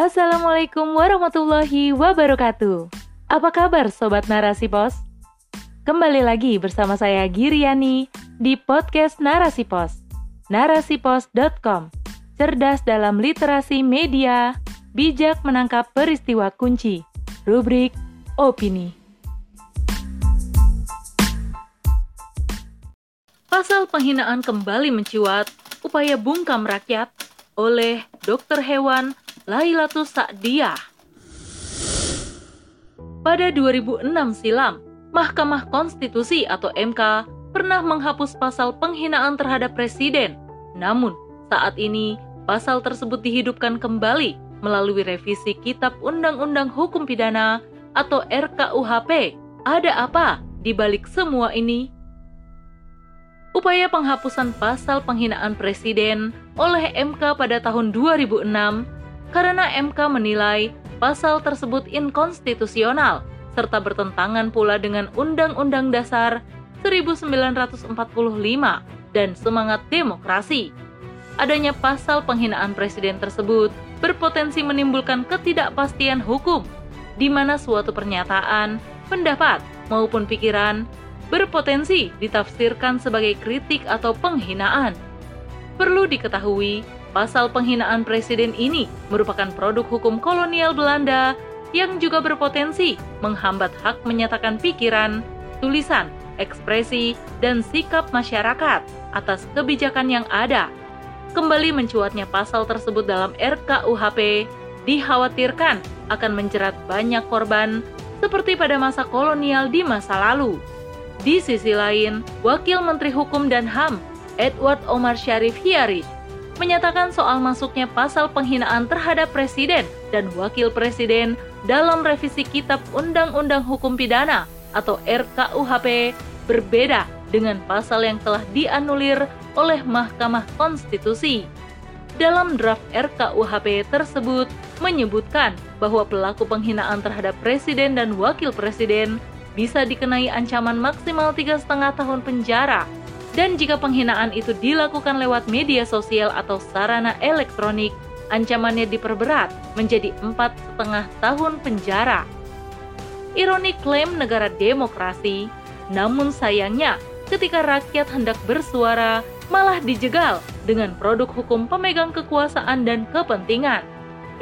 Assalamualaikum warahmatullahi wabarakatuh. Apa kabar Sobat Narasi Pos? Kembali lagi bersama saya Giriani di podcast Narasi Pos. Narasipos.com Cerdas dalam literasi media, bijak menangkap peristiwa kunci. Rubrik Opini. Pasal penghinaan kembali mencuat, upaya bungkam rakyat oleh dokter hewan Lailatus Sa'diyah. Pada 2006 silam, Mahkamah Konstitusi atau MK pernah menghapus pasal penghinaan terhadap presiden. Namun, saat ini pasal tersebut dihidupkan kembali melalui revisi Kitab Undang-Undang Hukum Pidana atau RKUHP. Ada apa di balik semua ini? Upaya penghapusan pasal penghinaan presiden oleh MK pada tahun 2006 karena MK menilai pasal tersebut inkonstitusional serta bertentangan pula dengan Undang-Undang Dasar 1945 dan semangat demokrasi. Adanya pasal penghinaan presiden tersebut berpotensi menimbulkan ketidakpastian hukum, di mana suatu pernyataan, pendapat, maupun pikiran berpotensi ditafsirkan sebagai kritik atau penghinaan. Perlu diketahui, pasal penghinaan presiden ini merupakan produk hukum kolonial Belanda yang juga berpotensi menghambat hak menyatakan pikiran, tulisan, ekspresi, dan sikap masyarakat atas kebijakan yang ada. Kembali mencuatnya pasal tersebut dalam RKUHP dikhawatirkan akan menjerat banyak korban seperti pada masa kolonial di masa lalu. Di sisi lain, Wakil Menteri Hukum dan HAM, Edward Omar Syarif Hiarish, menyatakan soal masuknya pasal penghinaan terhadap presiden dan wakil presiden dalam revisi Kitab Undang-Undang Hukum Pidana atau RKUHP berbeda dengan pasal yang telah dianulir oleh Mahkamah Konstitusi. Dalam draft RKUHP tersebut menyebutkan bahwa pelaku penghinaan terhadap presiden dan wakil presiden bisa dikenai ancaman maksimal tiga setengah tahun penjara. Dan jika penghinaan itu dilakukan lewat media sosial atau sarana elektronik, ancamannya diperberat menjadi empat setengah tahun penjara. Ironi klaim negara demokrasi, namun sayangnya ketika rakyat hendak bersuara malah dijegal dengan produk hukum pemegang kekuasaan dan kepentingan.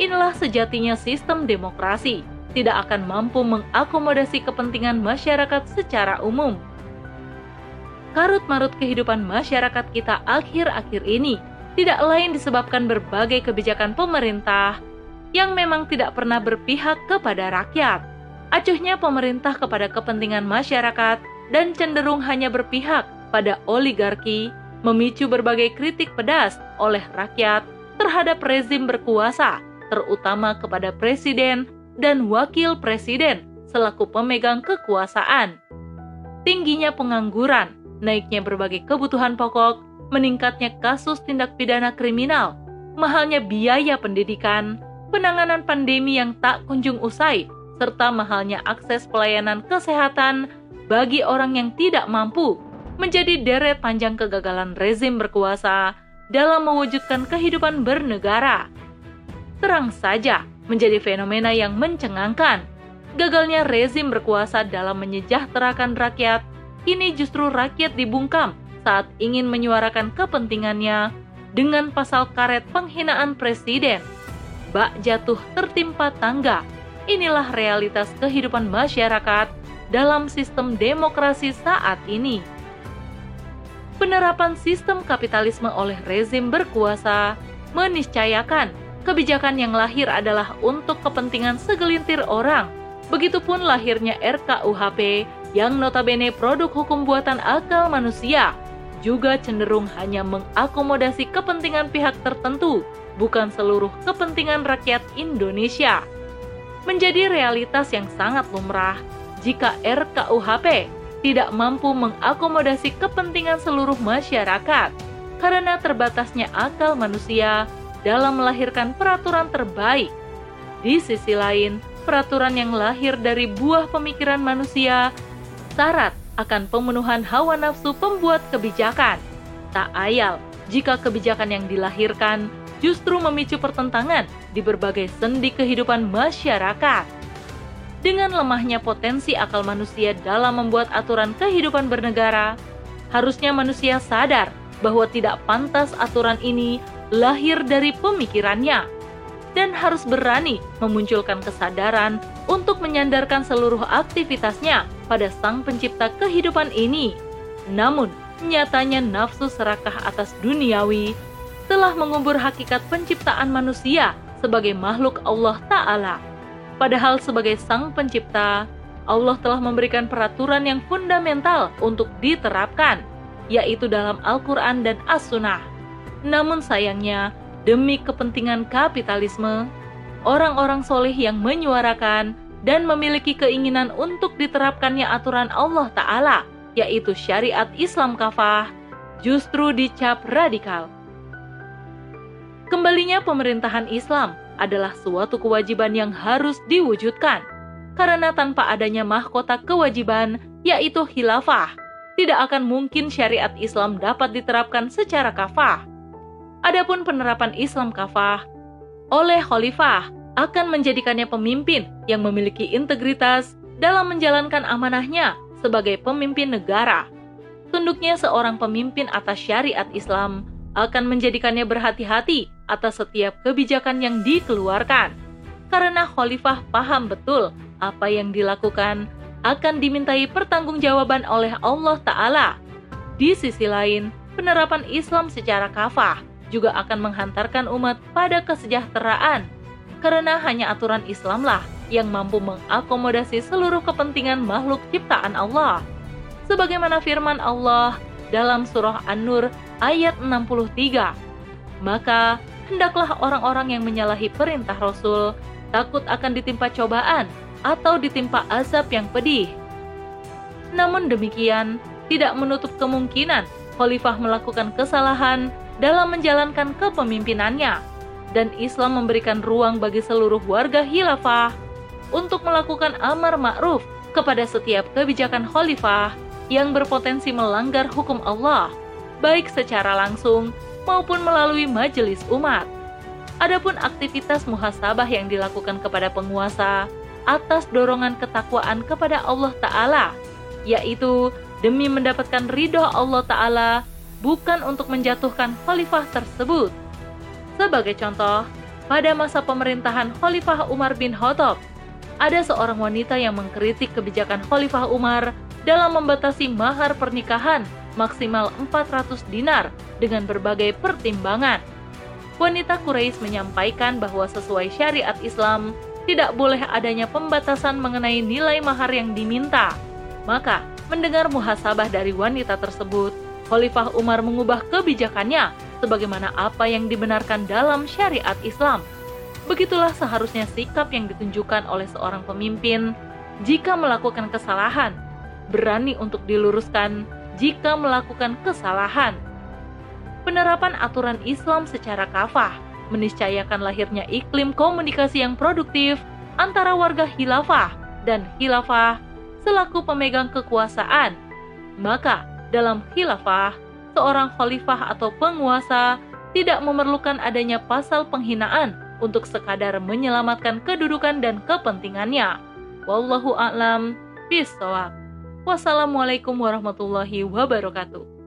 Inilah sejatinya sistem demokrasi tidak akan mampu mengakomodasi kepentingan masyarakat secara umum. Karut-marut kehidupan masyarakat kita akhir-akhir ini tidak lain disebabkan berbagai kebijakan pemerintah yang memang tidak pernah berpihak kepada rakyat. Acuhnya pemerintah kepada kepentingan masyarakat dan cenderung hanya berpihak pada oligarki, memicu berbagai kritik pedas oleh rakyat terhadap rezim berkuasa, terutama kepada presiden dan wakil presiden selaku pemegang kekuasaan. Tingginya pengangguran, naiknya berbagai kebutuhan pokok, meningkatnya kasus tindak pidana kriminal, mahalnya biaya pendidikan, penanganan pandemi yang tak kunjung usai, serta mahalnya akses pelayanan kesehatan bagi orang yang tidak mampu menjadi deret panjang kegagalan rezim berkuasa dalam mewujudkan kehidupan bernegara. Terang saja, menjadi fenomena yang mencengangkan. Gagalnya rezim berkuasa dalam menyejahterakan rakyat, kini justru rakyat dibungkam saat ingin menyuarakan kepentingannya dengan pasal karet penghinaan presiden. Bak jatuh tertimpa tangga. Inilah realitas kehidupan masyarakat dalam sistem demokrasi saat ini. Penerapan sistem kapitalisme oleh rezim berkuasa meniscayakan kebijakan yang lahir adalah untuk kepentingan segelintir orang. Begitupun lahirnya RKUHP yang notabene produk hukum buatan akal manusia juga cenderung hanya mengakomodasi kepentingan pihak tertentu, bukan seluruh kepentingan rakyat Indonesia. Menjadi realitas yang sangat lumrah jika RKUHP tidak mampu mengakomodasi kepentingan seluruh masyarakat karena terbatasnya akal manusia dalam melahirkan peraturan terbaik. Di sisi lain, peraturan yang lahir dari buah pemikiran manusia syarat akan pemenuhan hawa nafsu pembuat kebijakan. Tak ayal jika kebijakan yang dilahirkan justru memicu pertentangan di berbagai sendi kehidupan masyarakat. Dengan lemahnya potensi akal manusia dalam membuat aturan kehidupan bernegara, harusnya manusia sadar bahwa tidak pantas aturan ini lahir dari pemikirannya dan harus berani memunculkan kesadaran untuk menyandarkan seluruh aktivitasnya pada Sang Pencipta kehidupan ini. Namun, nyatanya nafsu serakah atas duniawi telah mengubur hakikat penciptaan manusia sebagai makhluk Allah Ta'ala. Padahal sebagai Sang Pencipta, Allah telah memberikan peraturan yang fundamental untuk diterapkan, yaitu dalam Al-Quran dan As-Sunnah. Namun sayangnya, demi kepentingan kapitalisme, orang-orang soleh yang menyuarakan dan memiliki keinginan untuk diterapkannya aturan Allah Ta'ala, yaitu syariat Islam kafah, justru dicap radikal. Kembalinya pemerintahan Islam adalah suatu kewajiban yang harus diwujudkan, karena tanpa adanya mahkota kewajiban, yaitu khilafah, tidak akan mungkin syariat Islam dapat diterapkan secara kafah. Adapun penerapan Islam kafah oleh khalifah akan menjadikannya pemimpin yang memiliki integritas dalam menjalankan amanahnya sebagai pemimpin negara. Tunduknya seorang pemimpin atas syariat Islam akan menjadikannya berhati-hati atas setiap kebijakan yang dikeluarkan. Karena khalifah paham betul apa yang dilakukan akan dimintai pertanggungjawaban oleh Allah Ta'ala. Di sisi lain, penerapan Islam secara kafah juga akan menghantarkan umat pada kesejahteraan, karena hanya aturan Islamlah yang mampu mengakomodasi seluruh kepentingan makhluk ciptaan Allah. Sebagaimana firman Allah dalam surah An-Nur ayat 63, maka hendaklah orang-orang yang menyalahi perintah Rasul takut akan ditimpa cobaan atau ditimpa azab yang pedih. Namun demikian, tidak menutup kemungkinan khalifah melakukan kesalahan dalam menjalankan kepemimpinannya, dan Islam memberikan ruang bagi seluruh warga khilafah untuk melakukan amar ma'ruf kepada setiap kebijakan khalifah yang berpotensi melanggar hukum Allah, baik secara langsung maupun melalui majelis umat. Adapun aktivitas muhasabah yang dilakukan kepada penguasa atas dorongan ketakwaan kepada Allah Ta'ala, yaitu demi mendapatkan ridho Allah Ta'ala bukan untuk menjatuhkan khalifah tersebut. Sebagai contoh, pada masa pemerintahan Khalifah Umar bin Khattab, ada seorang wanita yang mengkritik kebijakan Khalifah Umar dalam membatasi mahar pernikahan maksimal 400 dinar dengan berbagai pertimbangan. Wanita Quraisy menyampaikan bahwa sesuai syariat Islam, tidak boleh adanya pembatasan mengenai nilai mahar yang diminta. Maka, mendengar muhasabah dari wanita tersebut, Khalifah Umar mengubah kebijakannya sebagaimana apa yang dibenarkan dalam syariat Islam. Begitulah seharusnya sikap yang ditunjukkan oleh seorang pemimpin jika melakukan kesalahan, berani untuk diluruskan jika melakukan kesalahan. Penerapan aturan Islam secara kafah meniscayakan lahirnya iklim komunikasi yang produktif antara warga khilafah dan khilafah selaku pemegang kekuasaan. Maka, dalam khilafah, seorang khalifah atau penguasa tidak memerlukan adanya pasal penghinaan untuk sekadar menyelamatkan kedudukan dan kepentingannya. Wallahu a'lam bishawab. Wassalamualaikum warahmatullahi wabarakatuh.